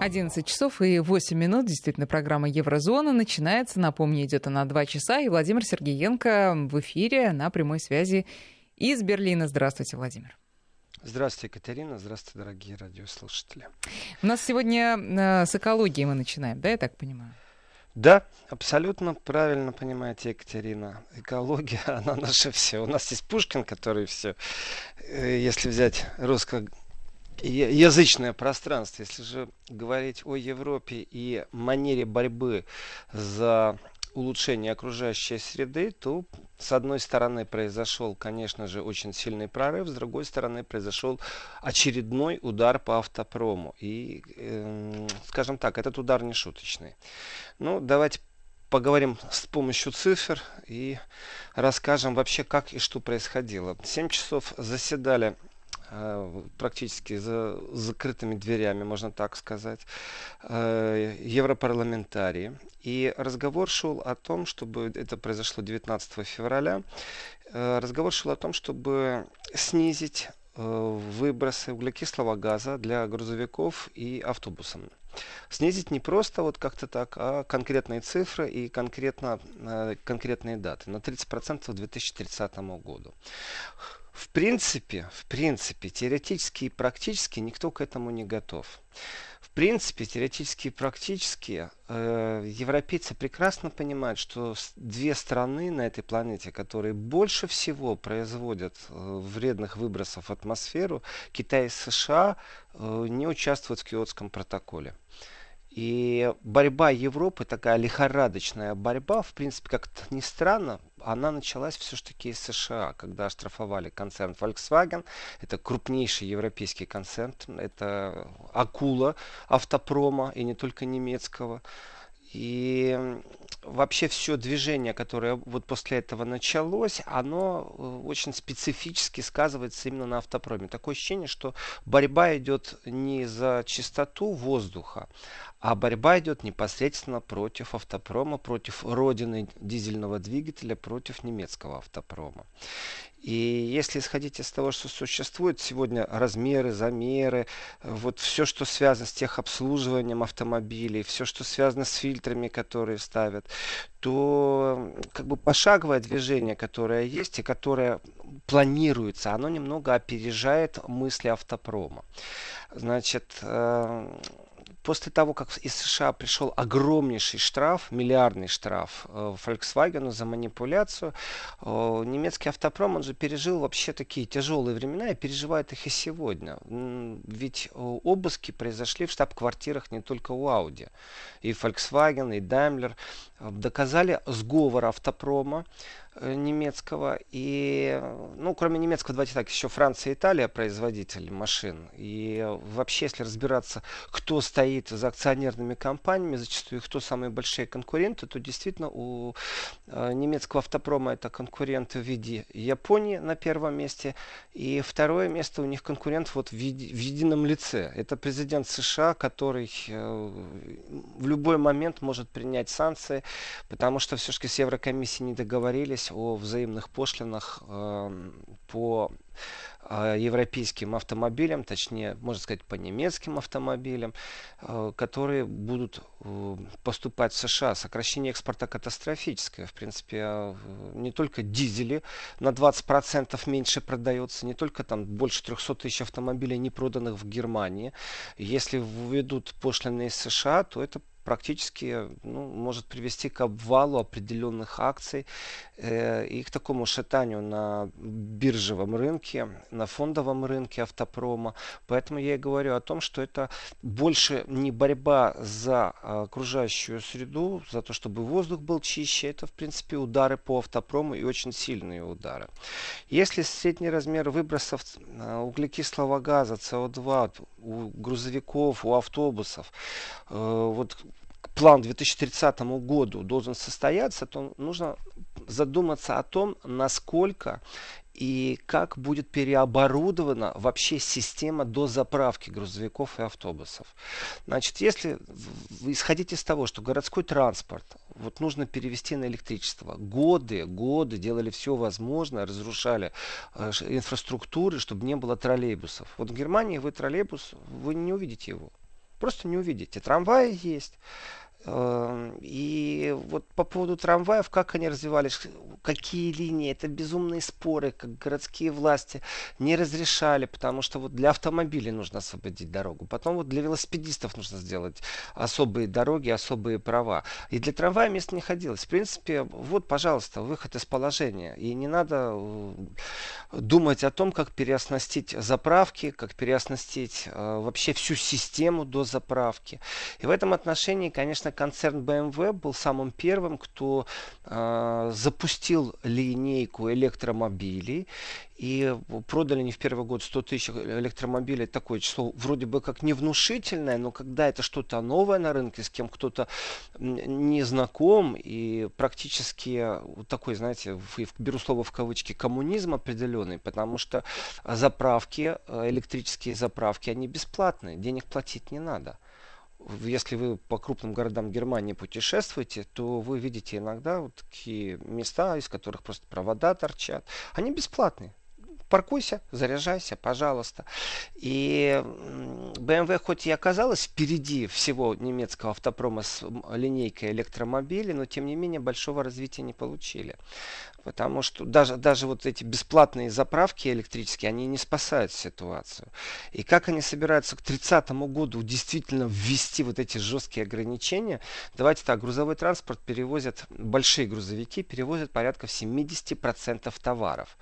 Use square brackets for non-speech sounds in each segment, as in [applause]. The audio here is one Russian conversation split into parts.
11 часов и 8 минут. Действительно, программа Еврозона начинается. Напомню, идет она 2 часа. И Владимир Сергеенко в эфире на прямой связи из Берлина. Здравствуйте, Владимир. Здравствуйте, Екатерина. Здравствуйте, дорогие радиослушатели. У нас сегодня э, с экологией мы начинаем, да, я так понимаю? Да, абсолютно правильно понимаете, Екатерина. Экология, [laughs] она наше все. У нас есть Пушкин, который все, э, если взять русско язычное пространство. Если же говорить о Европе и манере борьбы за улучшение окружающей среды, то с одной стороны произошел, конечно же, очень сильный прорыв, с другой стороны произошел очередной удар по автопрому. И, э, скажем так, этот удар не шуточный. Ну, давайте поговорим с помощью цифр и расскажем вообще, как и что происходило. Семь часов заседали практически за закрытыми дверями, можно так сказать, э, европарламентарии. И разговор шел о том, чтобы это произошло 19 февраля, э, разговор шел о том, чтобы снизить выбросы углекислого газа для грузовиков и автобусов. Снизить не просто вот как-то так, а конкретные цифры и конкретно, конкретные даты на 30% к 2030 году. В принципе, в принципе, теоретически и практически никто к этому не готов. В принципе, теоретически и практически э, европейцы прекрасно понимают, что две страны на этой планете, которые больше всего производят э, вредных выбросов в атмосферу, Китай и США, э, не участвуют в Киотском протоколе. И борьба Европы, такая лихорадочная борьба, в принципе, как-то ни странно, она началась все-таки из США, когда оштрафовали концерн Volkswagen. Это крупнейший европейский концерн, это акула автопрома и не только немецкого. И вообще все движение, которое вот после этого началось, оно э, очень специфически сказывается именно на автопроме. Такое ощущение, что борьба идет не за чистоту воздуха, а борьба идет непосредственно против автопрома, против родины дизельного двигателя, против немецкого автопрома. И если исходить из того, что существует сегодня размеры, замеры, вот все, что связано с техобслуживанием автомобилей, все, что связано с фильтрами, которые ставят, то как бы пошаговое движение, которое есть и которое планируется, оно немного опережает мысли автопрома. Значит, э, после того, как из США пришел огромнейший штраф, миллиардный штраф э, Volkswagen за манипуляцию, э, немецкий автопром, он же пережил вообще такие тяжелые времена и переживает их и сегодня. Ведь э, обыски произошли в штаб-квартирах не только у Audi. И Volkswagen, и Daimler доказали сговор автопрома немецкого. И, ну, кроме немецкого, давайте так, еще Франция и Италия производитель машин. И вообще, если разбираться, кто стоит за акционерными компаниями, зачастую кто самые большие конкуренты, то действительно у э, немецкого автопрома это конкуренты в виде Японии на первом месте. И второе место у них конкурент вот в, виде, в едином лице. Это президент США, который э, в любой момент может принять санкции, потому что все-таки с Еврокомиссией не договорились договорились о взаимных пошлинах э, по э, европейским автомобилям, точнее, можно сказать, по немецким автомобилям, э, которые будут э, поступать в США. Сокращение экспорта катастрофическое. В принципе, не только дизели на 20% меньше продается, не только там больше 300 тысяч автомобилей не проданных в Германии. Если введут пошлины из США, то это практически ну, может привести к обвалу определенных акций э, и к такому шатанию на биржевом рынке, на фондовом рынке автопрома. Поэтому я и говорю о том, что это больше не борьба за окружающую среду, за то, чтобы воздух был чище, это в принципе удары по автопрому и очень сильные удары. Если средний размер выбросов э, углекислого газа, СО2 у грузовиков, у автобусов, э, вот план к 2030 году должен состояться, то нужно задуматься о том, насколько и как будет переоборудована вообще система до заправки грузовиков и автобусов. Значит, если исходить из того, что городской транспорт вот нужно перевести на электричество, годы, годы делали все возможное, разрушали э, инфраструктуры, чтобы не было троллейбусов. Вот в Германии вы троллейбус, вы не увидите его Просто не увидите. Трамваи есть. Эм, и вот по поводу трамваев, как они развивались, какие линии, это безумные споры, как городские власти не разрешали, потому что вот для автомобилей нужно освободить дорогу. Потом вот для велосипедистов нужно сделать особые дороги, особые права. И для трамвая мест не ходилось. В принципе, вот, пожалуйста, выход из положения. И не надо э, думать о том, как переоснастить заправки, как переоснастить э, вообще всю систему до заправки. И в этом отношении, конечно, концерн BMW был самым первым, кто э, запустил линейку электромобилей. И продали они в первый год 100 тысяч электромобилей. Такое число вроде бы как невнушительное, но когда это что-то новое на рынке, с кем кто-то не знаком, и практически такой, знаете, беру слово в кавычки, коммунизм определенный, потому что заправки, э, электрические заправки, они бесплатные, денег платить не надо если вы по крупным городам Германии путешествуете, то вы видите иногда вот такие места, из которых просто провода торчат. Они бесплатные паркуйся, заряжайся, пожалуйста. И BMW хоть и оказалась впереди всего немецкого автопрома с линейкой электромобилей, но тем не менее большого развития не получили. Потому что даже, даже вот эти бесплатные заправки электрические, они не спасают ситуацию. И как они собираются к 30 году действительно ввести вот эти жесткие ограничения? Давайте так, грузовой транспорт перевозят, большие грузовики перевозят порядка 70% товаров.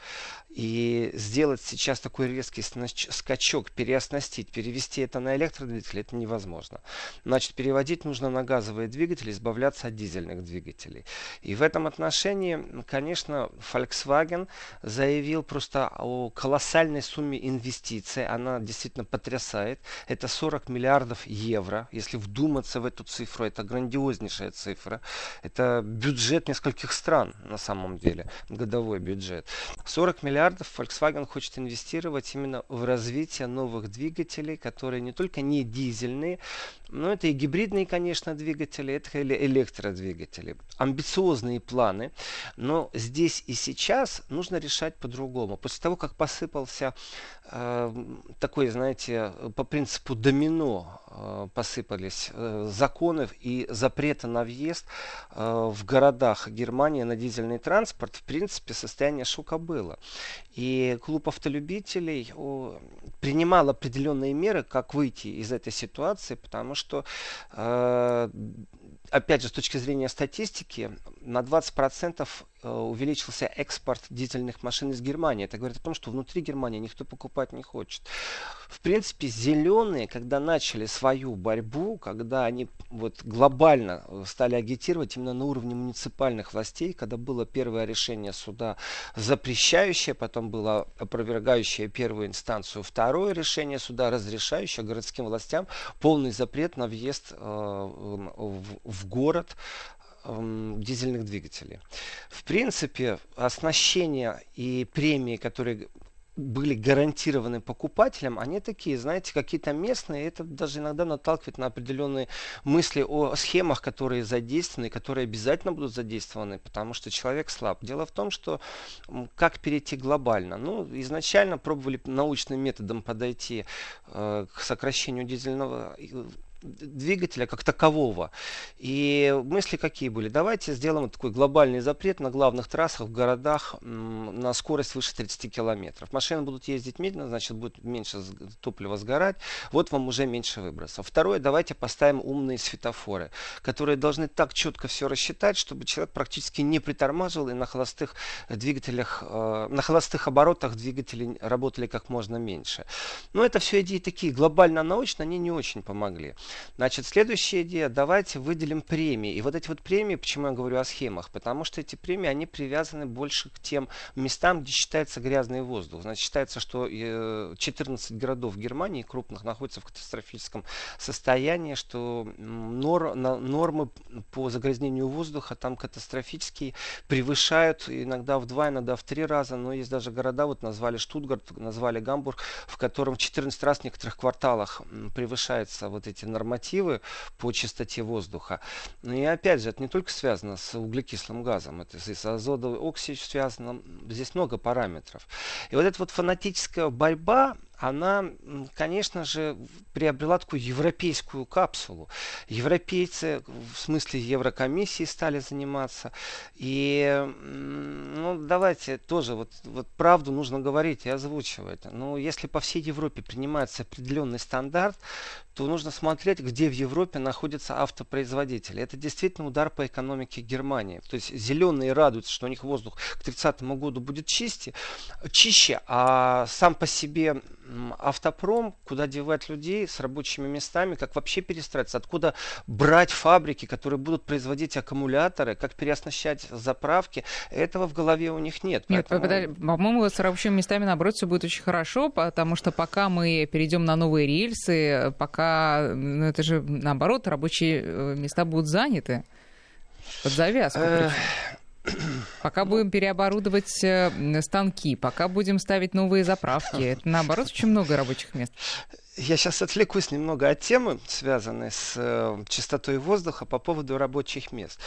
И сделать сейчас такой резкий скачок, переоснастить, перевести это на электродвигатели, это невозможно. Значит, переводить нужно на газовые двигатели, избавляться от дизельных двигателей. И в этом отношении, конечно, Volkswagen заявил просто о колоссальной сумме инвестиций. Она действительно потрясает. Это 40 миллиардов евро. Если вдуматься в эту цифру, это грандиознейшая цифра. Это бюджет нескольких стран на самом деле, годовой бюджет. 40 миллиардов Volkswagen хочет инвестировать именно в развитие новых двигателей, которые не только не дизельные, но это и гибридные, конечно, двигатели, это электродвигатели. Амбициозные планы, но здесь и сейчас нужно решать по-другому. После того, как посыпался э, такой, знаете, по принципу домино э, посыпались э, законы и запреты на въезд э, в городах Германии на дизельный транспорт, в принципе, состояние шока было. И клуб автолюбителей принимал определенные меры, как выйти из этой ситуации, потому что э, опять же, с точки зрения статистики, на 20% э, увеличился экспорт дизельных машин из Германии. Это говорит о том, что внутри Германии никто покупать не хочет. В принципе, зеленые, когда начали свою борьбу, когда они вот глобально э, стали агитировать именно на уровне муниципальных властей, когда было первое решение суда запрещающее, потом было опровергающее первую инстанцию, второе решение суда разрешающее городским властям полный запрет на въезд э, в, в город дизельных двигателей. В принципе, оснащение и премии, которые были гарантированы покупателям, они такие, знаете, какие-то местные, это даже иногда наталкивает на определенные мысли о схемах, которые задействованы, которые обязательно будут задействованы, потому что человек слаб. Дело в том, что как перейти глобально? Ну, изначально пробовали научным методом подойти э, к сокращению дизельного двигателя как такового. И мысли какие были? Давайте сделаем такой глобальный запрет на главных трассах в городах на скорость выше 30 километров. Машины будут ездить медленно, значит будет меньше топлива сгорать. Вот вам уже меньше выбросов. Второе, давайте поставим умные светофоры, которые должны так четко все рассчитать, чтобы человек практически не притормаживал и на холостых двигателях, э, на холостых оборотах двигатели работали как можно меньше. Но это все идеи такие глобально научно, они не очень помогли. Значит, следующая идея, давайте выделим премии. И вот эти вот премии, почему я говорю о схемах? Потому что эти премии, они привязаны больше к тем местам, где считается грязный воздух. Значит, считается, что 14 э, городов Германии крупных находятся в катастрофическом состоянии, что нор, нормы по загрязнению воздуха там катастрофические, превышают иногда в два, иногда в три раза, но есть даже города, вот назвали Штутгарт, назвали Гамбург, в котором 14 раз в некоторых кварталах превышаются вот эти нормы нормативы по чистоте воздуха. Ну и опять же, это не только связано с углекислым газом, это и с азотовой оксидом связано. Здесь много параметров. И вот эта вот фанатическая борьба, она, конечно же, приобрела такую европейскую капсулу. Европейцы, в смысле Еврокомиссии, стали заниматься. И, ну, давайте тоже, вот, вот правду нужно говорить и озвучивать. Ну, если по всей Европе принимается определенный стандарт, то нужно смотреть, где в Европе находятся автопроизводители. Это действительно удар по экономике Германии. То есть зеленые радуются, что у них воздух к 30 году будет чисти, чище, а сам по себе автопром, куда девать людей с рабочими местами, как вообще перестраиваться, откуда брать фабрики, которые будут производить аккумуляторы, как переоснащать заправки, этого в голове у них нет. Нет, Поэтому... по-моему, с рабочими местами, наоборот, все будет очень хорошо, потому что пока мы перейдем на новые рельсы, пока, ну, это же наоборот, рабочие э, места будут заняты под завязку. Пока будем переоборудовать э, станки, пока будем ставить новые заправки, это наоборот очень много рабочих мест. Я сейчас отвлекусь немного от темы, связанной с э, чистотой воздуха по поводу рабочих мест.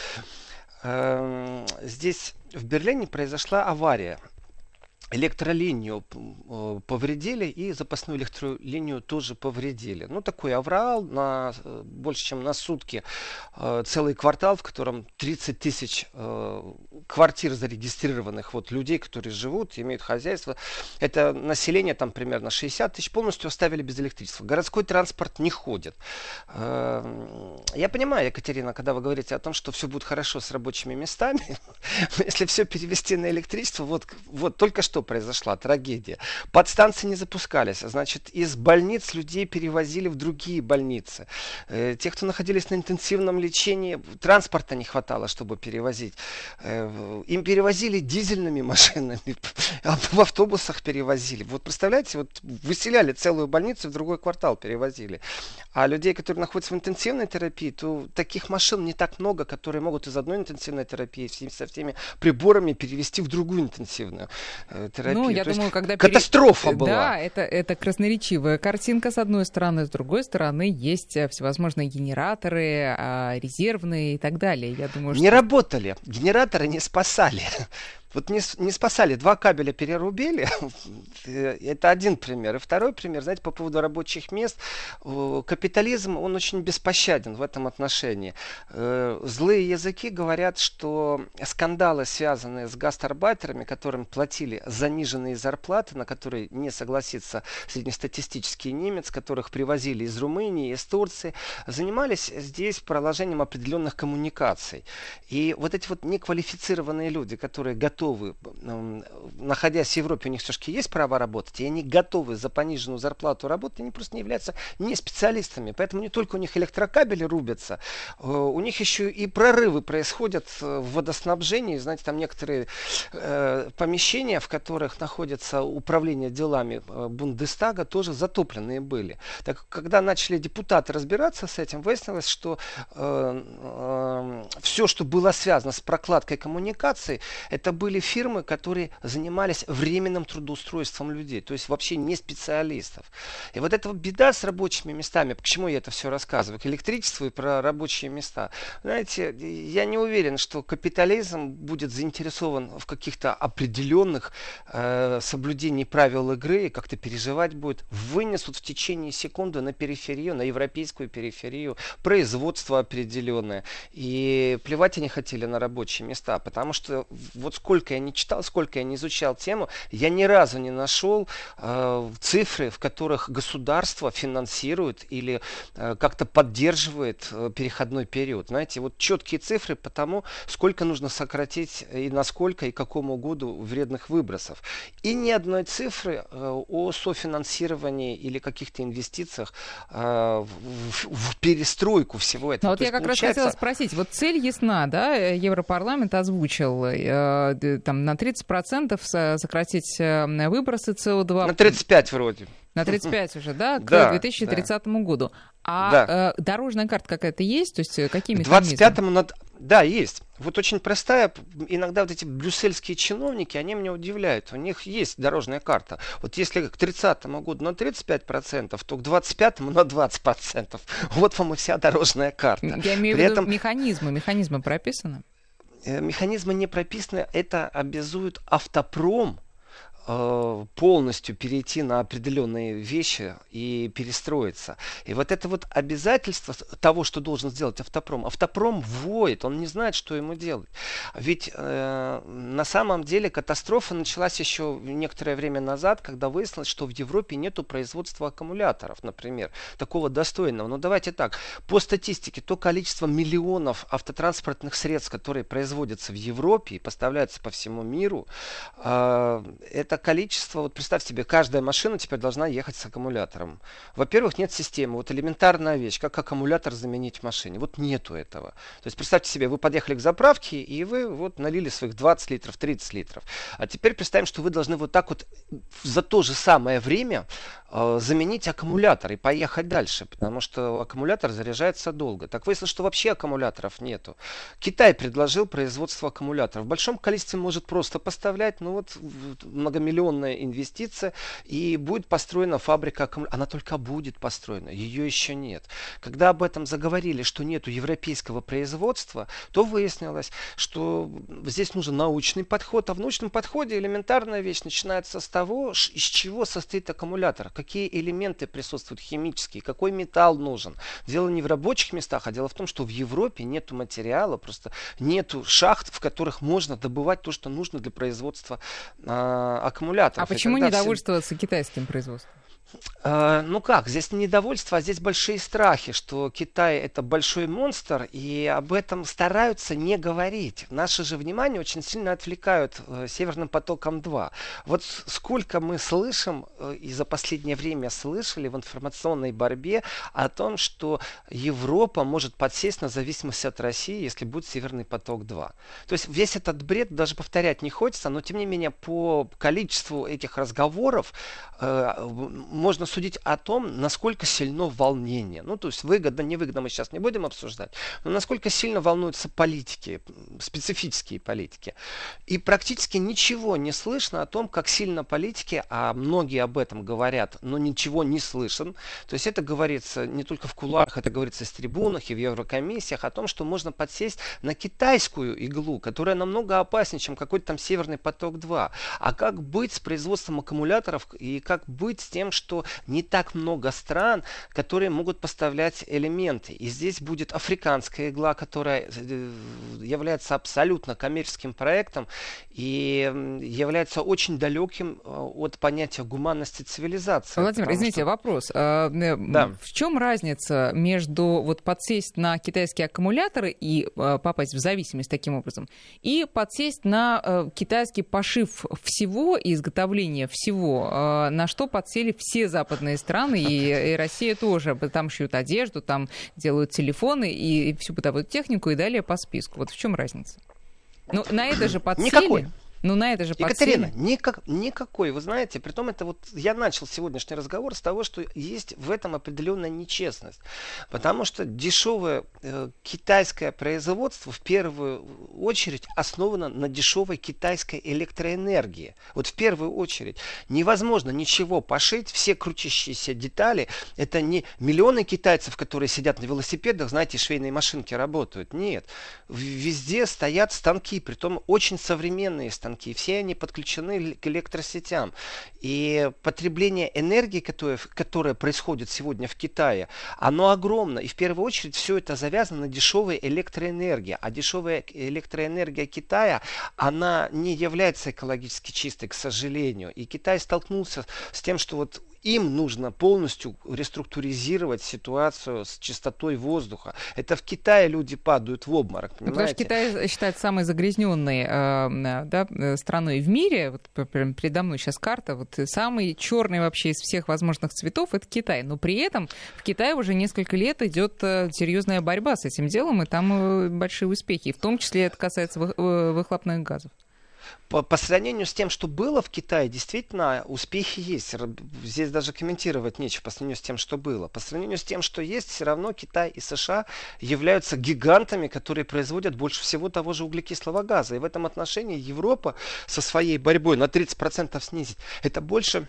Э, здесь в Берлине произошла авария электролинию э, повредили и запасную электролинию тоже повредили. Ну, такой аврал на э, больше, чем на сутки. Э, целый квартал, в котором 30 тысяч квартир зарегистрированных вот людей, которые живут, имеют хозяйство. Это население там примерно 60 тысяч полностью оставили без электричества. Городской транспорт не ходит. Я понимаю, Екатерина, когда вы говорите о том, что все будет хорошо с рабочими местами, [laughs] если все перевести на электричество, вот, вот только что произошла трагедия. Подстанции не запускались, значит, из больниц людей перевозили в другие больницы. Э, те, кто находились на интенсивном лечении, транспорта не хватало, чтобы перевозить. Э, им перевозили дизельными машинами, [laughs] в автобусах перевозили. Вот представляете, вот выселяли целую больницу в другой квартал перевозили. А людей, которые находятся в интенсивной терапии, то таких машин не так много, которые могут из одной интенсивной терапии со всеми приборами перевести в другую интенсивную э, терапию. Ну, я То думаю, когда... Катастрофа пере... была. Да, это, это красноречивая картинка с одной стороны. С другой стороны, есть э, всевозможные генераторы, а, резервные и так далее. Я думаю, что... Не работали. Генераторы не спасали. Вот не, не спасали, два кабеля перерубили. [laughs] Это один пример. И второй пример, знаете, по поводу рабочих мест. Капитализм, он очень беспощаден в этом отношении. Э, злые языки говорят, что скандалы, связанные с гастарбайтерами, которым платили заниженные зарплаты, на которые не согласится среднестатистический немец, которых привозили из Румынии, из Турции, занимались здесь проложением определенных коммуникаций. И вот эти вот неквалифицированные люди, которые готовы готовы, находясь в Европе, у них все-таки есть право работать, и они готовы за пониженную зарплату работать, они просто не являются не специалистами. Поэтому не только у них электрокабели рубятся, э, у них еще и прорывы происходят э, в водоснабжении. Знаете, там некоторые э, помещения, в которых находится управление делами Бундестага, тоже затопленные были. Так когда начали депутаты разбираться с этим, выяснилось, что все, что было связано с прокладкой коммуникаций, это были были фирмы, которые занимались временным трудоустройством людей, то есть вообще не специалистов. И вот эта беда с рабочими местами, почему я это все рассказываю, к электричеству и про рабочие места. Знаете, я не уверен, что капитализм будет заинтересован в каких-то определенных э, соблюдении правил игры и как-то переживать будет. Вынесут в течение секунды на периферию, на европейскую периферию производство определенное. И плевать они хотели на рабочие места, потому что вот сколько сколько я не читал, сколько я не изучал тему, я ни разу не нашел э, цифры, в которых государство финансирует или э, как-то поддерживает э, переходной период. Знаете, вот четкие цифры по тому, сколько нужно сократить и насколько и какому году вредных выбросов. И ни одной цифры э, о софинансировании или каких-то инвестициях э, в, в перестройку всего этого. Но вот То я как получается... раз хотела спросить, вот цель ясна, да, Европарламент озвучил э, там, на 30% сократить э, выбросы СО2. На 35 вроде. На 35 уже, да, к да, 2030 да. году. А да. э, дорожная карта какая-то есть? То есть э, какие механизмы? 25-му над... Да, есть. Вот очень простая. Иногда вот эти брюссельские чиновники, они меня удивляют. У них есть дорожная карта. Вот если к 30 году на 35%, то к 25-му на 20%. [laughs] Вот вам и вся дорожная карта. Я имею При в виду этом... механизмы. Механизмы прописаны? Э, механизмы не прописаны, это обязует автопром полностью перейти на определенные вещи и перестроиться. И вот это вот обязательство того, что должен сделать автопром. Автопром воет, он не знает, что ему делать. Ведь э, на самом деле катастрофа началась еще некоторое время назад, когда выяснилось, что в Европе нету производства аккумуляторов, например, такого достойного. Но давайте так, по статистике, то количество миллионов автотранспортных средств, которые производятся в Европе и поставляются по всему миру, э, это количество, вот представь себе, каждая машина теперь должна ехать с аккумулятором. Во-первых, нет системы. Вот элементарная вещь, как аккумулятор заменить в машине. Вот нету этого. То есть представьте себе, вы подъехали к заправке, и вы вот налили своих 20 литров, 30 литров. А теперь представим, что вы должны вот так вот за то же самое время э, заменить аккумулятор и поехать дальше, потому что аккумулятор заряжается долго. Так выяснилось, что вообще аккумуляторов нету. Китай предложил производство аккумуляторов. В большом количестве может просто поставлять, ну вот многомиллионная инвестиция, и будет построена фабрика. Она только будет построена, ее еще нет. Когда об этом заговорили, что нету европейского производства, то выяснилось, что здесь нужен научный подход, а в научном подходе элементарная вещь начинается с того, из чего состоит аккумулятор, какие элементы присутствуют химические, какой металл нужен. Дело не в рабочих местах, а дело в том, что в Европе нету материала, просто нету шахт, в которых можно добывать то, что нужно для производства э, аккумуляторов. А почему не довольствоваться все... китайским производством? Э, ну как, здесь не недовольство, а здесь большие страхи, что Китай это большой монстр, и об этом стараются не говорить. Наше же внимание очень сильно отвлекают э, Северным потоком 2. Вот сколько мы слышим э, и за последнее время слышали в информационной борьбе о том, что Европа может подсесть на зависимость от России, если будет Северный поток 2. То есть весь этот бред даже повторять не хочется, но тем не менее по количеству этих разговоров можно судить о том, насколько сильно волнение. Ну, то есть выгодно, невыгодно мы сейчас не будем обсуждать, но насколько сильно волнуются политики, специфические политики. И практически ничего не слышно о том, как сильно политики, а многие об этом говорят, но ничего не слышен. То есть это говорится не только в кулуарах, это говорится с трибунах и в Еврокомиссиях о том, что можно подсесть на китайскую иглу, которая намного опаснее, чем какой-то там Северный поток-2. А как быть с производством аккумуляторов и как быть с тем, что что не так много стран, которые могут поставлять элементы. И здесь будет африканская игла, которая э, является абсолютно коммерческим проектом и является очень далеким э, от понятия гуманности цивилизации. Владимир, извините, что... вопрос. А, э, да. В чем разница между вот подсесть на китайские аккумуляторы и попасть в зависимость таким образом, и подсесть на китайский пошив всего и изготовление всего, на что подсели все западные страны, и, и Россия тоже. Там шьют одежду, там делают телефоны и, и всю бытовую технику, и далее по списку. Вот в чем разница? Ну, на это же подсели. Никакой. Ну, на это же Екатерина, никак, никакой. Вы знаете, при том это вот я начал сегодняшний разговор с того, что есть в этом определенная нечестность. Потому что дешевое э, китайское производство в первую очередь основано на дешевой китайской электроэнергии. Вот в первую очередь. Невозможно ничего пошить, все крутящиеся детали. Это не миллионы китайцев, которые сидят на велосипедах, знаете, швейные машинки работают. Нет. Везде стоят станки, при том очень современные станки станки, все они подключены к электросетям. И потребление энергии, которое, которое происходит сегодня в Китае, оно огромно. И в первую очередь все это завязано на дешевой электроэнергии. А дешевая электроэнергия Китая, она не является экологически чистой, к сожалению. И Китай столкнулся с тем, что вот им нужно полностью реструктуризировать ситуацию с чистотой воздуха. Это в Китае люди падают в обморок, понимаете? Потому что Китай считается самой загрязненной э, да, э, страной в мире. Вот передо мной сейчас карта. Вот самый черный вообще из всех возможных цветов это Китай. Но при этом в Китае уже несколько лет идет э, серьезная борьба с этим делом, и там большие успехи. И в том числе это касается выхлопных газов по, по сравнению с тем, что было в Китае, действительно успехи есть. Здесь даже комментировать нечего по сравнению с тем, что было. По сравнению с тем, что есть, все равно Китай и США являются гигантами, которые производят больше всего того же углекислого газа. И в этом отношении Европа со своей борьбой на 30% снизить, это больше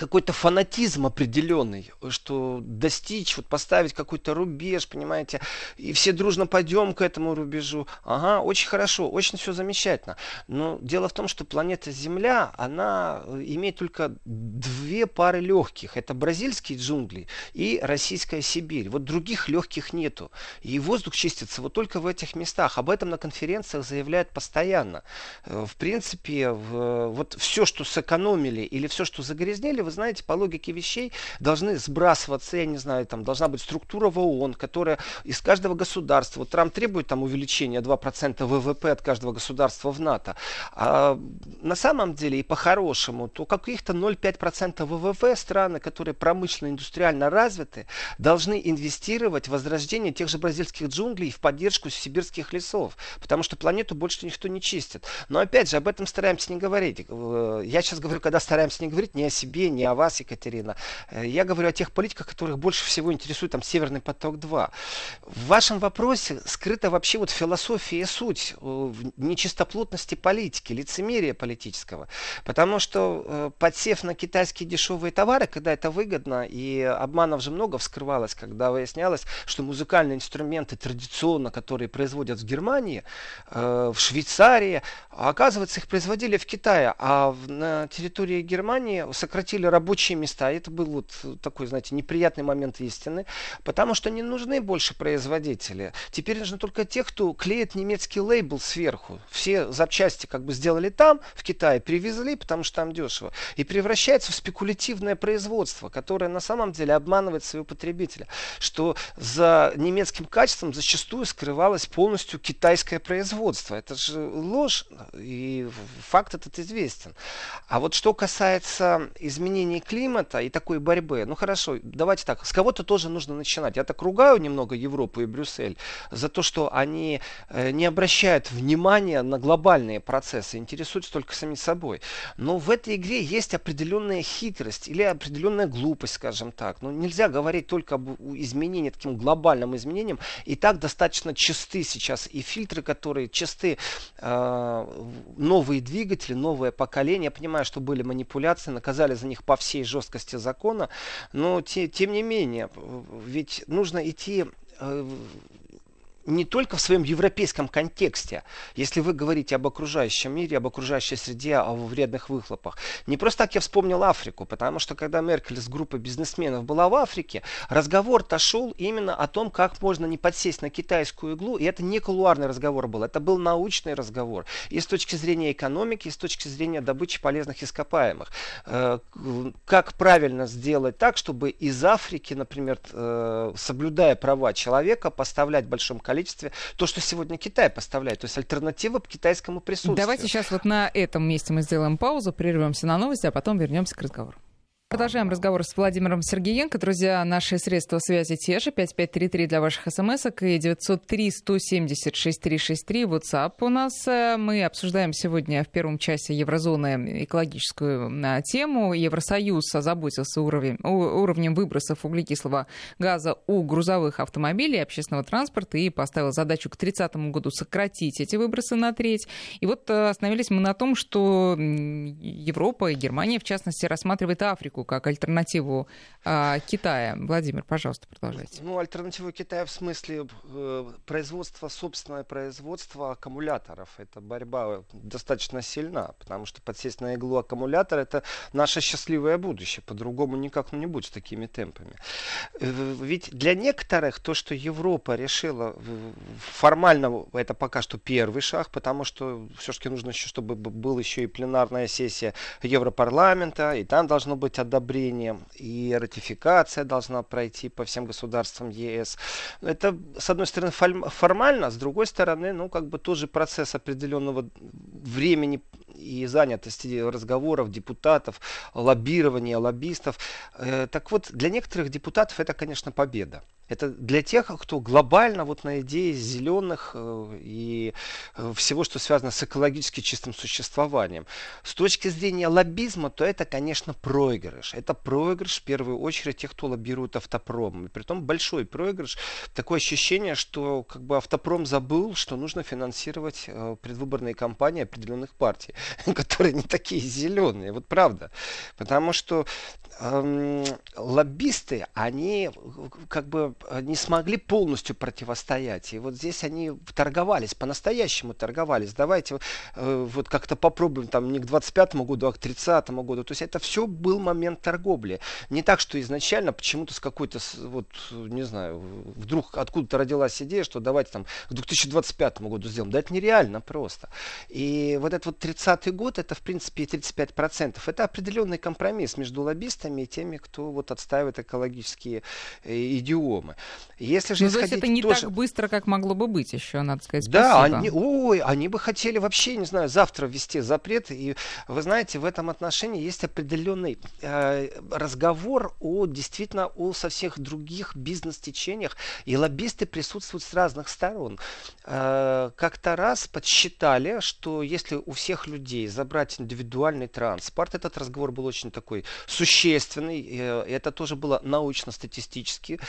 какой-то фанатизм определенный, что достичь, вот поставить какой-то рубеж, понимаете, и все дружно пойдем к этому рубежу. Ага, очень хорошо, очень все замечательно. Но дело в том, что планета Земля, она э, имеет только две пары легких. Это бразильские джунгли и российская Сибирь. Вот других легких нету. И воздух чистится вот только в этих местах. Об этом на конференциях заявляют постоянно. Э, в принципе, вот все, что сэкономили или все, что загрязнили, вы знаете, по логике вещей должны сбрасываться, я не знаю, там должна быть структура в ООН, которая из каждого государства, вот Трамп требует там увеличения 2% ВВП от каждого государства в НАТО, а на самом деле и по-хорошему, то каких-то 0,5% ВВП страны, которые промышленно, индустриально развиты, должны инвестировать в возрождение тех же бразильских джунглей в поддержку сибирских лесов, потому что планету больше никто не чистит. Но опять же, об этом стараемся не говорить. Э, я сейчас говорю, когда стараемся не говорить не о себе, не о вас, Екатерина. Э, я говорю о тех политиках, которых больше всего интересует там Северный поток-2. В вашем вопросе скрыта вообще вот философия и суть э, нечистоплотности политики, лицемерия политического. Потому что э, подсев на китайские дешевые товары, когда это выгодно, и обманов же много вскрывалось, когда выяснялось, что музыкальные инструменты традиционно, которые производят в Германии, в Швейцарии, оказывается, их производили в Китае, а на территории Германии сократили рабочие места. Это был вот такой, знаете, неприятный момент истины, потому что не нужны больше производители. Теперь нужны только те, кто клеит немецкий лейбл сверху. Все запчасти как бы сделали там, в Китае, привезли, потому что там дешево. И превращается в спекулятивное производство, которое на самом деле обманывает своего потребителя. Что за немецким качеством зачастую скрывалось полностью китайское производство. Это же ложь, и факт этот известен. А вот что касается изменения климата и такой борьбы, ну хорошо, давайте так, с кого-то тоже нужно начинать. Я так ругаю немного Европу и Брюссель за то, что они э, не обращают внимания на глобальные процессы, интересуются только сами собой. Но в этой игре есть определенная хитрость или определенная глупость, скажем так. Ну, нельзя говорить только об изменении, таким глобальным изменением. И так достаточно чисты сейчас и фильтры, которые чисты, э, новые двигатели, новое поколение. Я понимаю, что были манипуляции, наказали за них по всей жесткости закона, но те, тем не менее, ведь нужно идти э, не только в своем европейском контексте, если вы говорите об окружающем мире, об окружающей среде, о вредных выхлопах. Не просто так я вспомнил Африку, потому что когда Меркель с группой бизнесменов была в Африке, разговор-то шел именно о том, как можно не подсесть на китайскую иглу, и это не кулуарный разговор был, это был научный разговор. И с точки зрения экономики, и с точки зрения добычи полезных ископаемых. Э, как правильно сделать так, чтобы из Африки, например, э, соблюдая права человека, поставлять в большом количестве то, что сегодня Китай поставляет. То есть альтернатива к китайскому присутствию. Давайте сейчас вот на этом месте мы сделаем паузу, прервемся на новости, а потом вернемся к разговору. Продолжаем разговор с Владимиром Сергеенко. Друзья, наши средства связи те же. 5533 для ваших смс и 903-170-6363 WhatsApp у нас. Мы обсуждаем сегодня в первом часе еврозоны экологическую тему. Евросоюз озаботился уровень, уровнем выбросов углекислого газа у грузовых автомобилей общественного транспорта и поставил задачу к 30 году сократить эти выбросы на треть. И вот э, остановились мы на том, что Европа и Германия, в частности, рассматривает Африку Америку как альтернативу а, Китая. Владимир, пожалуйста, продолжайте. Ну, альтернативу Китая в смысле э, производства, собственное производство аккумуляторов. Эта борьба достаточно сильна, потому что подсесть на иглу аккумулятор это наше счастливое будущее. По-другому никак ну, не будет с такими темпами. Э, ведь для некоторых то, что Европа решила формально, это пока что первый шаг, потому что все-таки нужно еще, чтобы был еще и пленарная сессия Европарламента, и там должно быть одобрением, и ратификация должна пройти по всем государствам ЕС. Это, с одной стороны, формально, с другой стороны, ну, как бы тоже процесс определенного времени и занятости разговоров депутатов, лоббирования, лоббистов. Э, так вот, для некоторых депутатов это, конечно, победа. Это для тех, кто глобально вот на идее зеленых э, и э, всего, что связано с экологически чистым существованием. С точки зрения лоббизма, то это, конечно, проигрыш. Это проигрыш в первую очередь тех, кто лоббирует автопром. И притом большой проигрыш. Такое ощущение, что как бы автопром забыл, что нужно финансировать э, предвыборные кампании определенных партий, [laughs] которые не такие зеленые. Вот правда. Потому что эм, лоббисты, они как бы не смогли полностью противостоять. И вот здесь они торговались, по-настоящему торговались. Давайте э, вот как-то попробуем там не к 25 году, а к 30 году. То есть это все был момент торговли. Не так, что изначально почему-то с какой-то, вот, не знаю, вдруг откуда-то родилась идея, что давайте там к 2025 году сделаем. Да это нереально просто. И вот этот вот 30-й год, это в принципе 35%. Это определенный компромисс между лоббистами и теми, кто вот отстаивает экологические э, идиомы. Если же ну, то есть это не тоже... так быстро, как могло бы быть еще, надо сказать. Да, они, ой, они бы хотели вообще, не знаю, завтра ввести запрет. И вы знаете, в этом отношении есть определенный э, разговор о действительно о со всех других бизнес-течениях. И лоббисты присутствуют с разных сторон. Э, как-то раз подсчитали, что если у всех людей забрать индивидуальный транспорт, этот разговор был очень такой существенный, э, это тоже было научно-статистически,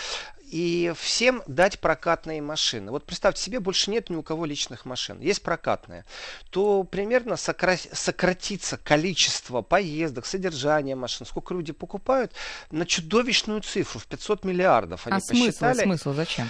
и всем дать прокатные машины. Вот представьте себе, больше нет ни у кого личных машин, есть прокатные, то примерно сократится количество поездок, содержания машин, сколько люди покупают, на чудовищную цифру в 500 миллиардов. Они а посчитали. смысл, смысл зачем?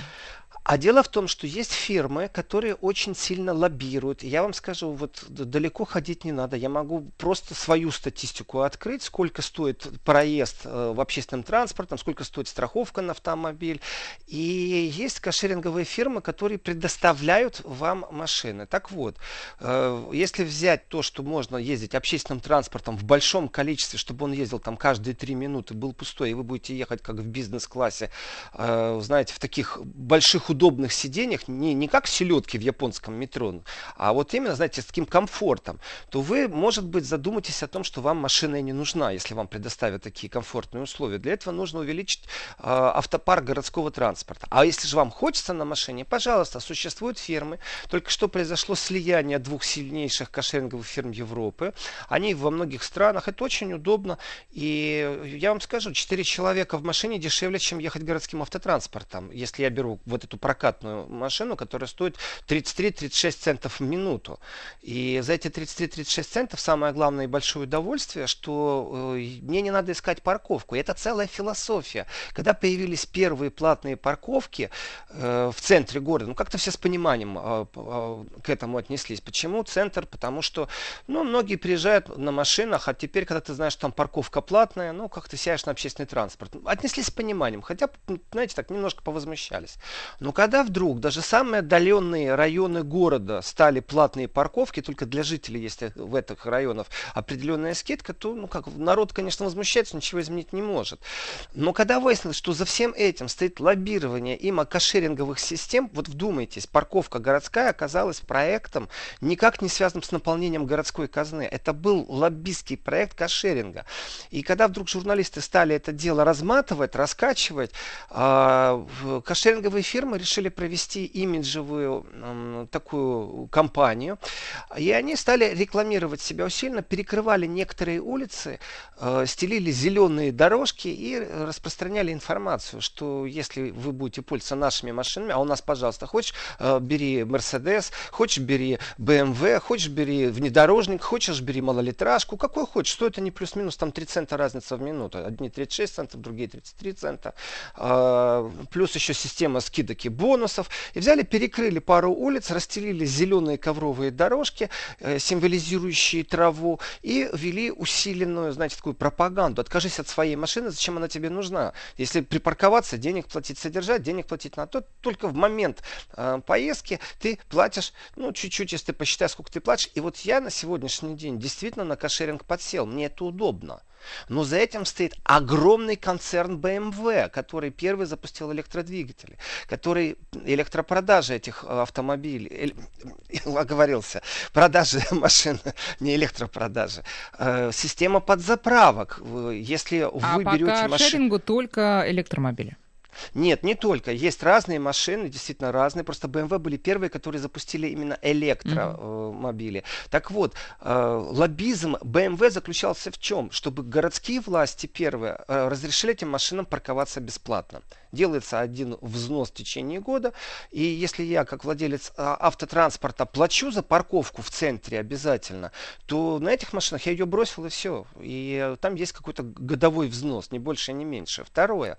А дело в том, что есть фирмы, которые очень сильно лоббируют. Я вам скажу, вот далеко ходить не надо. Я могу просто свою статистику открыть, сколько стоит проезд э, в общественном транспорте, сколько стоит страховка на автомобиль. И есть кошеринговые фирмы, которые предоставляют вам машины. Так вот, э, если взять то, что можно ездить общественным транспортом в большом количестве, чтобы он ездил там каждые три минуты, был пустой, и вы будете ехать как в бизнес-классе, э, знаете, в таких больших удобных сиденьях, не, не как селедки в японском метро, а вот именно, знаете, с таким комфортом, то вы, может быть, задумаетесь о том, что вам машина и не нужна, если вам предоставят такие комфортные условия. Для этого нужно увеличить э, автопарк городского транспорта. А если же вам хочется на машине, пожалуйста, существуют фирмы. Только что произошло слияние двух сильнейших кошеринговых фирм Европы. Они во многих странах. Это очень удобно. И я вам скажу, 4 человека в машине дешевле, чем ехать городским автотранспортом. Если я беру вот эту прокатную машину, которая стоит 33-36 центов в минуту. И за эти 33-36 центов самое главное и большое удовольствие, что э, мне не надо искать парковку. И это целая философия. Когда появились первые платные парковки э, в центре города, ну как-то все с пониманием э, к этому отнеслись. Почему центр? Потому что ну, многие приезжают на машинах, а теперь, когда ты знаешь, что там парковка платная, ну как ты сядешь на общественный транспорт. Отнеслись с пониманием, хотя, знаете, так немножко повозмущались. Но но когда вдруг даже самые отдаленные районы города стали платные парковки, только для жителей есть в этих районах определенная скидка, то ну как, народ, конечно, возмущается, ничего изменить не может. Но когда выяснилось, что за всем этим стоит лоббирование има кошеринговых систем, вот вдумайтесь, парковка городская оказалась проектом, никак не связанным с наполнением городской казны. Это был лоббистский проект кошеринга. И когда вдруг журналисты стали это дело разматывать, раскачивать, а, кошеринговые фирмы решили провести имиджевую э, такую кампанию. И они стали рекламировать себя усиленно, перекрывали некоторые улицы, э, стелили зеленые дорожки и распространяли информацию, что если вы будете пользоваться нашими машинами, а у нас, пожалуйста, хочешь, э, бери Mercedes, хочешь, бери BMW, хочешь, бери внедорожник, хочешь, бери малолитражку, какой хочешь. Стоит они плюс-минус там 3 цента разница в минуту. Одни 36 центов, другие 33 цента. Э, плюс еще система скидок и бонусов. И взяли, перекрыли пару улиц, расстелили зеленые ковровые дорожки, э, символизирующие траву, и ввели усиленную, знаете, такую пропаганду. Откажись от своей машины, зачем она тебе нужна? Если припарковаться, денег платить, содержать, денег платить на то, только в момент э, поездки ты платишь, ну, чуть-чуть, если ты посчитаешь, сколько ты платишь. И вот я на сегодняшний день действительно на кошеринг подсел. Мне это удобно. Но за этим стоит огромный концерн BMW, который первый запустил электродвигатели, который электропродажи этих э, автомобилей, [laughs] оговорился, продажи [laughs] машин, не электропродажи, э, система подзаправок. Если а вы берете машину... только электромобили. Нет, не только. Есть разные машины, действительно разные. Просто BMW были первые, которые запустили именно электромобили. Mm-hmm. Так вот, э, лоббизм BMW заключался в чем? Чтобы городские власти первые э, разрешили этим машинам парковаться бесплатно. Делается один взнос в течение года, и если я, как владелец э, автотранспорта, плачу за парковку в центре обязательно, то на этих машинах я ее бросил и все. И там есть какой-то годовой взнос, не больше, не меньше. Второе.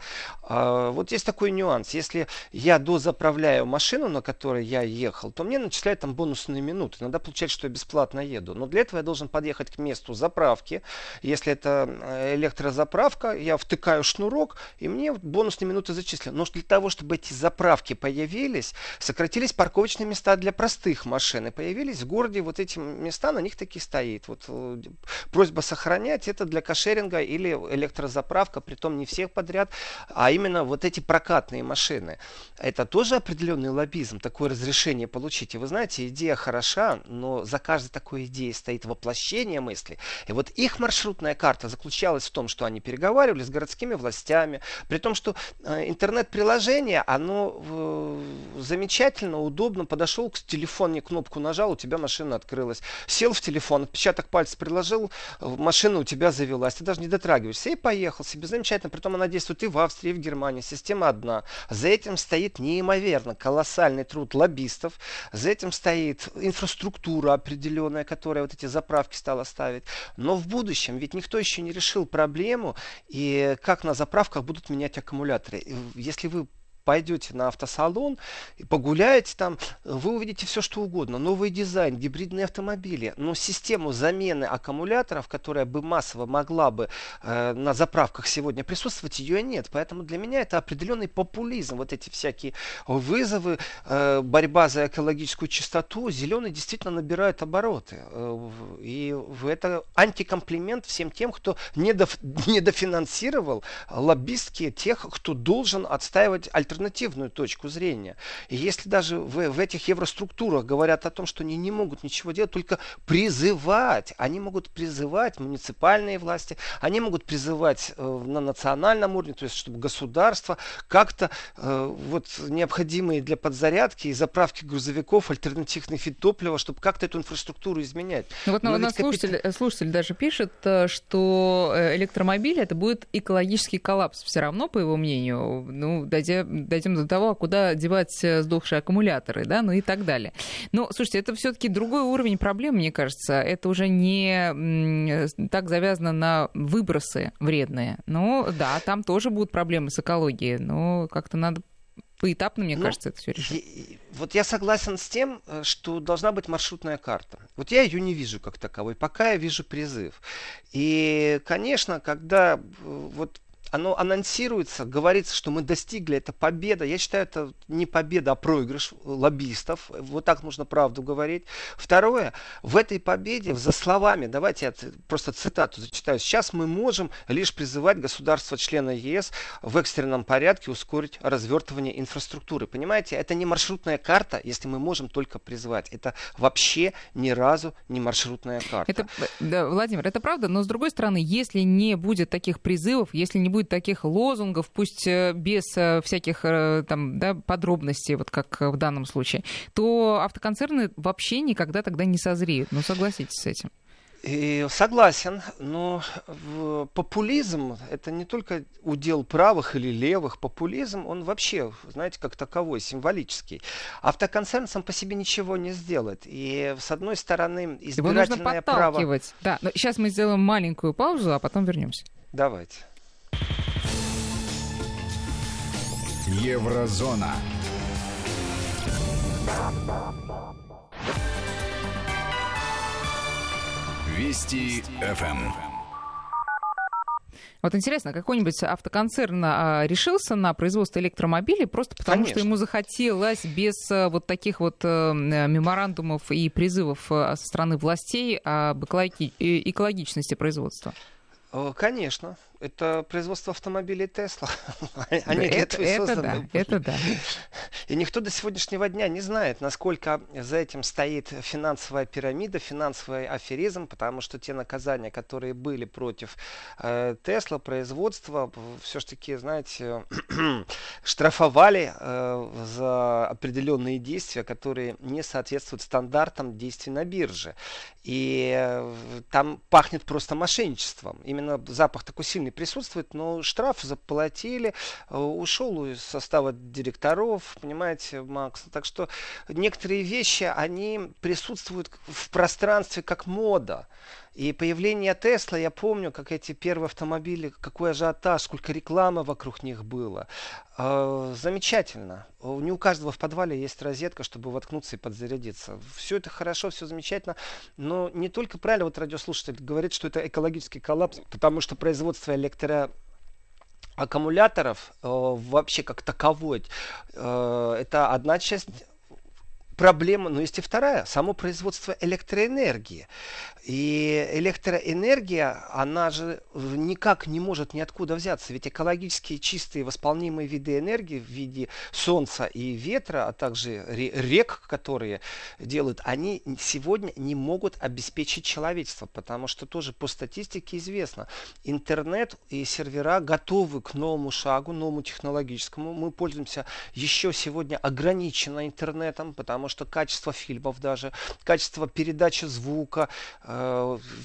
Вот есть такой нюанс. Если я дозаправляю машину, на которой я ехал, то мне начисляют там бонусные минуты. Надо получать, что я бесплатно еду. Но для этого я должен подъехать к месту заправки. Если это э, электрозаправка, я втыкаю шнурок, и мне бонусные минуты зачислены. Но для того, чтобы эти заправки появились, сократились парковочные места для простых машин. И появились в городе вот эти места, на них такие стоит. Вот э, просьба сохранять это для кошеринга или электрозаправка, притом не всех подряд, а именно вот эти прокатные машины. Это тоже определенный лоббизм, такое разрешение получить. И вы знаете, идея хороша, но за каждой такой идеей стоит воплощение мысли. И вот их маршрутная карта заключалась в том, что они переговаривали с городскими властями, при том, что э, интернет-приложение, оно э, замечательно, удобно, подошел к телефону, кнопку нажал, у тебя машина открылась. Сел в телефон, отпечаток пальца приложил, машина у тебя завелась. Ты даже не дотрагиваешься и поехал себе замечательно. Притом она действует и в Австрии, и в Германии. Система одна. За этим стоит неимоверно колоссальный труд лоббистов. За этим стоит инфраструктура определенная, которая вот эти заправки стала ставить. Но в будущем, ведь никто еще не решил проблему, и как на заправках будут менять аккумуляторы. Если вы пойдете на автосалон и погуляете там, вы увидите все, что угодно. Новый дизайн, гибридные автомобили. Но систему замены аккумуляторов, которая бы массово могла бы э, на заправках сегодня присутствовать, ее нет. Поэтому для меня это определенный популизм. Вот эти всякие вызовы, э, борьба за экологическую чистоту. Зеленый действительно набирает обороты. Э, и это антикомплимент всем тем, кто недоф, недофинансировал лоббистки тех, кто должен отстаивать альтернативы альтернативную точку зрения. И если даже в, в этих евроструктурах говорят о том, что они не могут ничего делать, только призывать, они могут призывать муниципальные власти, они могут призывать э, на национальном уровне, то есть чтобы государство как-то э, вот необходимые для подзарядки и заправки грузовиков альтернативных вид топлива, чтобы как-то эту инфраструктуру изменять. Ну вот Но на, слушатель, капит... слушатель даже пишет, э, что э, электромобиль это будет экологический коллапс все равно, по его мнению. Ну, дойдя, дойдем до того, куда девать э, сдохшие аккумуляторы, да, ну и так далее. Но, слушайте, это все-таки другой уровень проблем, мне кажется. Это уже не так завязано на выбросы вредные. Ну, да, там тоже будут проблемы с экологией, но как-то надо поэтапно, мне ну, кажется, это все решить. Вот я согласен с тем, э, что должна быть маршрутная карта. Вот я ее не вижу как таковой, пока я вижу призыв. И, конечно, когда э, вот оно анонсируется, говорится, что мы достигли, это победа. Я считаю, это не победа, а проигрыш лоббистов. Вот так нужно правду говорить. Второе, в этой победе, за словами, давайте я просто цитату зачитаю. Сейчас мы можем лишь призывать государства-члена ЕС в экстренном порядке ускорить развертывание инфраструктуры. Понимаете, это не маршрутная карта, если мы можем только призвать. Это вообще ни разу не маршрутная карта. Это, да, Владимир, это правда, но с другой стороны, если не будет таких призывов, если не будет будет таких лозунгов, пусть э, без э, всяких э, там, да, подробностей, вот как в данном случае, то автоконцерны вообще никогда тогда не созреют. Ну, согласитесь с этим. И согласен, но популизм это не только удел правых или левых. Популизм, он вообще, знаете, как таковой, символический. Автоконцерн сам по себе ничего не сделает. И с одной стороны, избирательное Его нужно право... Да, но сейчас мы сделаем маленькую паузу, а потом вернемся. Давайте. Еврозона. Вести ФМ. Вот интересно, какой-нибудь автоконцерн а, решился на производство электромобилей просто потому, Конечно. что ему захотелось без а, вот таких вот а, меморандумов и призывов а, со стороны властей об экологичности производства? Конечно. Это производство автомобилей Тесла. [laughs] Они для этого и созданы. Это да, И никто до сегодняшнего дня не знает, насколько за этим стоит финансовая пирамида, финансовый аферизм, потому что те наказания, которые были против э, Тесла, производства, все-таки, знаете, [clears throat] штрафовали э, за определенные действия, которые не соответствуют стандартам действий на бирже. И э, там пахнет просто мошенничеством. Именно запах такой сильный присутствует, но штраф заплатили, э, ушел из состава директоров, понимаете, Макс. Так что некоторые вещи, они присутствуют в пространстве как мода. И появление Тесла, я помню, как эти первые автомобили, какой ажиотаж, сколько рекламы вокруг них было. Э, замечательно. Не у каждого в подвале есть розетка, чтобы воткнуться и подзарядиться. Все это хорошо, все замечательно. Но не только правильно, вот радиослушатель говорит, что это экологический коллапс, потому что производство электро аккумуляторов э, вообще как таковой, э, это одна часть проблема, но есть и вторая, само производство электроэнергии. И электроэнергия, она же никак не может ниоткуда взяться. Ведь экологически чистые восполнимые виды энергии в виде солнца и ветра, а также рек, которые делают, они сегодня не могут обеспечить человечество. Потому что тоже по статистике известно, интернет и сервера готовы к новому шагу, новому технологическому. Мы пользуемся еще сегодня ограниченно интернетом, потому что качество фильмов даже, качество передачи звука,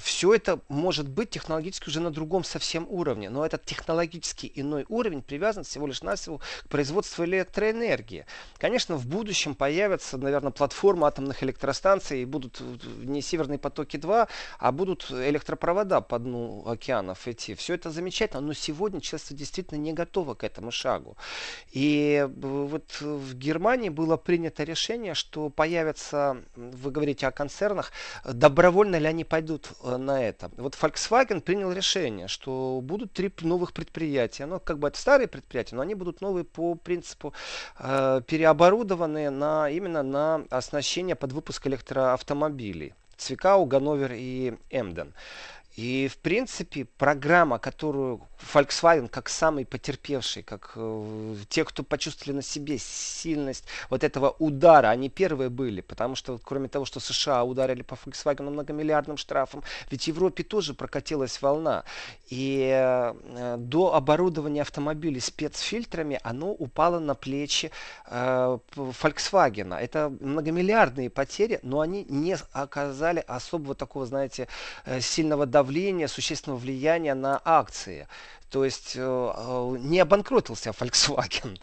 все это может быть технологически уже на другом совсем уровне. Но этот технологический иной уровень привязан всего лишь навсего к производству электроэнергии. Конечно, в будущем появятся, наверное, платформы атомных электростанций, и будут не северные потоки-2, а будут электропровода по дну океанов идти. Все это замечательно, но сегодня человечество действительно не готово к этому шагу. И вот в Германии было принято решение, что появятся, вы говорите о концернах, добровольно ли они пойдут э, на это. Вот Volkswagen принял решение, что будут три новых предприятия. Ну, как бы это старые предприятия, но они будут новые по принципу э, переоборудованные на, именно на оснащение под выпуск электроавтомобилей. Цвикау, Ганновер и Эмден. И, в принципе, программа, которую Volkswagen, как самый потерпевший, как э, те, кто почувствовали на себе сильность вот этого удара, они первые были, потому что, кроме того, что США ударили по Volkswagen многомиллиардным штрафом, ведь в Европе тоже прокатилась волна. И э, до оборудования автомобилей спецфильтрами оно упало на плечи э, Volkswagen. Это многомиллиардные потери, но они не оказали особого такого, знаете, э, сильного давления, существенного влияния на акции. То есть э, э, не обанкротился Volkswagen.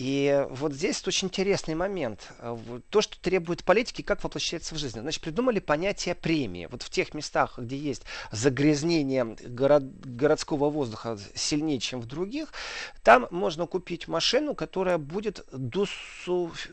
И вот здесь очень интересный момент. То, что требует политики, как воплощается в жизнь. Значит, придумали понятие премии. Вот в тех местах, где есть загрязнение город, городского воздуха сильнее, чем в других, там можно купить машину, которая будет до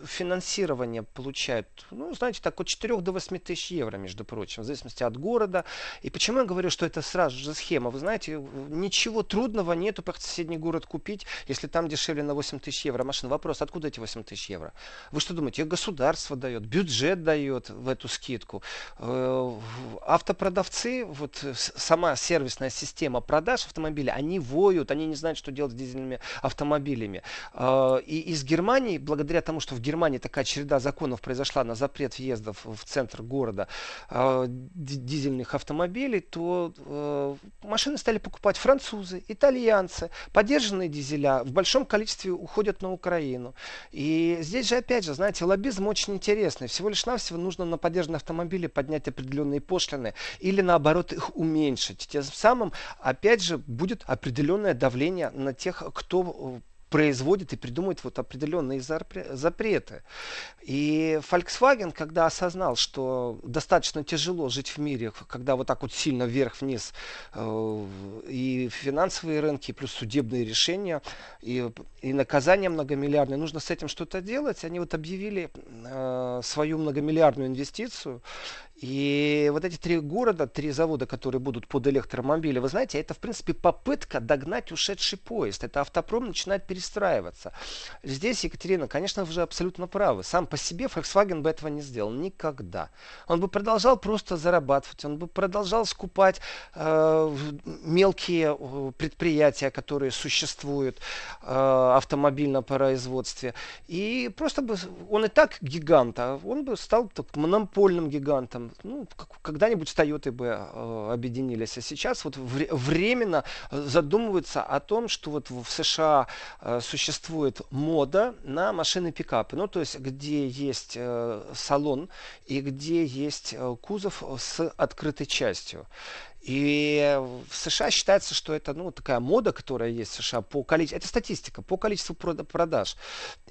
финансирования получать, ну, знаете, так от 4 до 8 тысяч евро, между прочим, в зависимости от города. И почему я говорю, что это сразу же схема? Вы знаете, ничего трудного нету по соседний город купить, если там дешевле на 8 тысяч евро машина. Вопрос, откуда эти 8 тысяч евро? Вы что думаете, государство дает, бюджет дает в эту скидку? Э, автопродавцы, вот сама сервисная система продаж автомобиля, они воют, они не знают, что делать с дизельными автомобилями. Э, и из Германии, благодаря тому, что в Германии такая череда законов произошла на запрет въездов в центр города э, дизельных автомобилей, то машины стали покупать французы, итальянцы, поддержанные дизеля в большом количестве уходят на Украину. И здесь же, опять же, знаете, лоббизм очень интересный. Всего лишь навсего нужно на поддержанные автомобили поднять определенные пошлины или наоборот их уменьшить. Тем самым, опять же, будет определенное давление на тех, кто производит и придумывает вот определенные запреты. И Volkswagen, когда осознал, что достаточно тяжело жить в мире, когда вот так вот сильно вверх-вниз э, и финансовые рынки, плюс судебные решения, и, и наказания многомиллиардные, нужно с этим что-то делать, они вот объявили э, свою многомиллиардную инвестицию И вот эти три города, три завода, которые будут под электромобили, вы знаете, это, в принципе, попытка догнать ушедший поезд. Это автопром начинает перестраиваться. Здесь, Екатерина, конечно, вы же абсолютно правы. Сам по себе Volkswagen бы этого не сделал никогда. Он бы продолжал просто зарабатывать, он бы продолжал скупать э, мелкие э, предприятия, которые существуют э, в автомобильном производстве. И просто бы он и так гигант, а он бы стал так, монопольным гигантом ну, когда-нибудь с Toyota бы э, объединились. А сейчас вот вре- временно задумываются о том, что вот в США э, существует мода на машины-пикапы. Ну, то есть, где есть э, салон и где есть э, кузов с открытой частью. И в США считается, что это ну, такая мода, которая есть в США по количеству, это статистика, по количеству продаж,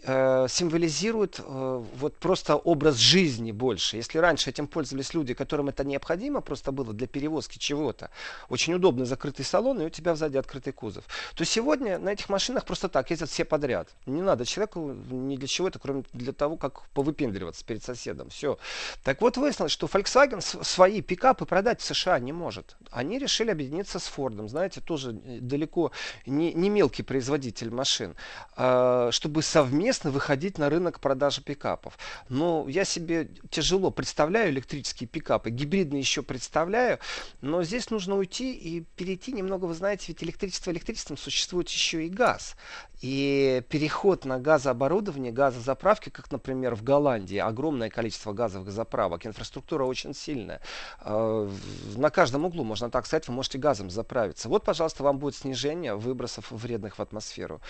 э, символизирует э, вот просто образ жизни больше. Если раньше этим пользовались люди, которым это необходимо просто было для перевозки чего-то, очень удобный закрытый салон, и у тебя сзади открытый кузов, то сегодня на этих машинах просто так ездят все подряд. Не надо человеку ни для чего это, кроме для того, как повыпендриваться перед соседом. Все. Так вот выяснилось, что Volkswagen свои пикапы продать в США не может они решили объединиться с Фордом, знаете, тоже э, далеко не, не мелкий производитель машин, э, чтобы совместно выходить на рынок продажи пикапов. Но я себе тяжело представляю электрические пикапы, гибридные еще представляю, но здесь нужно уйти и перейти немного, вы знаете, ведь электричество электричеством существует еще и газ. И переход на газооборудование, газозаправки, как, например, в Голландии, огромное количество газовых заправок, инфраструктура очень сильная. Э, на каждом углу, можно так сказать, вы можете газом заправиться. Вот, пожалуйста, вам будет снижение выбросов вредных в атмосферу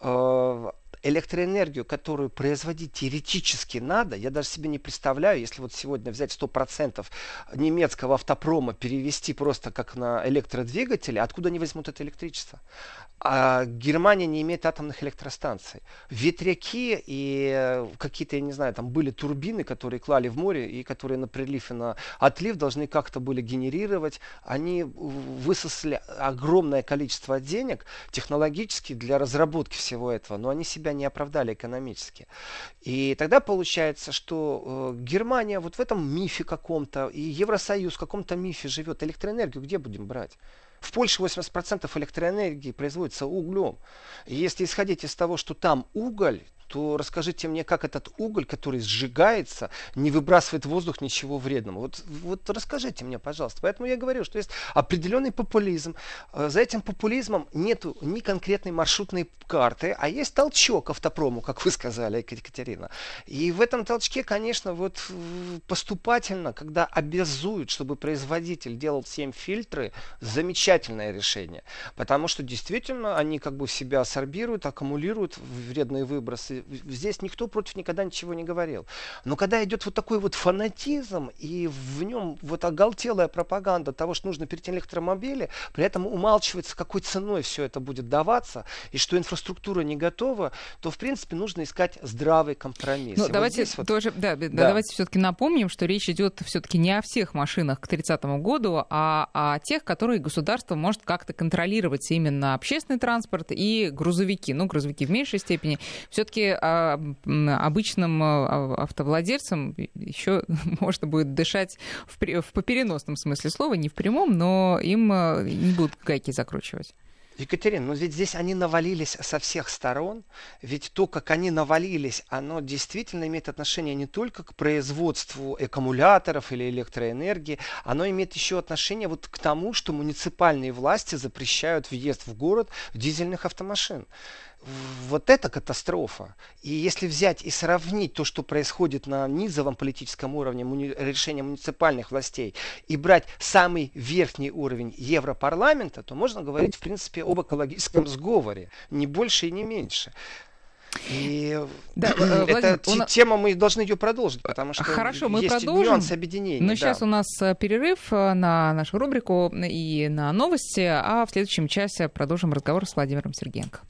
э, электроэнергию, которую производить теоретически надо, я даже себе не представляю, если вот сегодня взять 100% немецкого автопрома, перевести просто как на электродвигатели, откуда они возьмут это электричество? А Германия не имеет атомных электростанций. Ветряки и какие-то, я не знаю, там были турбины, которые клали в море и которые на прилив и на отлив должны как-то были генерировать. Они высосли огромное количество денег технологически для разработки всего этого, но они себя не оправдали экономически. И тогда получается, что э, Германия вот в этом мифе каком-то и Евросоюз в каком-то мифе живет. Электроэнергию где будем брать? В Польше 80% электроэнергии производится углем. И если исходить из того, что там уголь, то расскажите мне, как этот уголь, который сжигается, не выбрасывает в воздух ничего вредного. Вот, вот расскажите мне, пожалуйста. Поэтому я говорю, что есть определенный популизм. Э, за этим популизмом нету ни конкретной маршрутной карты, а есть толчок автопрому, как вы сказали, Екатерина. И в этом толчке, конечно, вот поступательно, когда обязуют, чтобы производитель делал 7 фильтры, замечательное решение. Потому что действительно они как бы себя сорбируют, аккумулируют вредные выбросы здесь никто против никогда ничего не говорил. Но когда идет вот такой вот фанатизм, и в нем вот оголтелая пропаганда того, что нужно перейти на электромобили, при этом умалчивается, какой ценой все это будет даваться, и что инфраструктура не готова, то, в принципе, нужно искать здравый компромисс. Ну, давайте вот тоже, да, да. давайте все-таки напомним, что речь идет все-таки не о всех машинах к 30 году, а о тех, которые государство может как-то контролировать именно общественный транспорт и грузовики. Ну, грузовики в меньшей степени. Все-таки а, обычным а, автовладельцам еще [laughs] можно будет дышать в, в переносном смысле слова, не в прямом, но им а, не будут гайки закручивать. Екатерина, ну ведь здесь они навалились со всех сторон, ведь то, как они навалились, оно действительно имеет отношение не только к производству аккумуляторов или электроэнергии, оно имеет еще отношение вот к тому, что муниципальные власти запрещают въезд в город дизельных автомашин вот это катастрофа. И если взять и сравнить то, что происходит на низовом политическом уровне муни- решения муниципальных властей, и брать самый верхний уровень Европарламента, то можно говорить, в принципе, об экологическом сговоре. Не больше и не меньше. И да, [clears throat] э, эта Владимир, тема, мы должны ее продолжить, потому что Хорошо, мы есть продолжим. нюанс объединения. Но да. сейчас у нас э, перерыв э, на нашу рубрику и на новости, а в следующем часе продолжим разговор с Владимиром Сергеенко.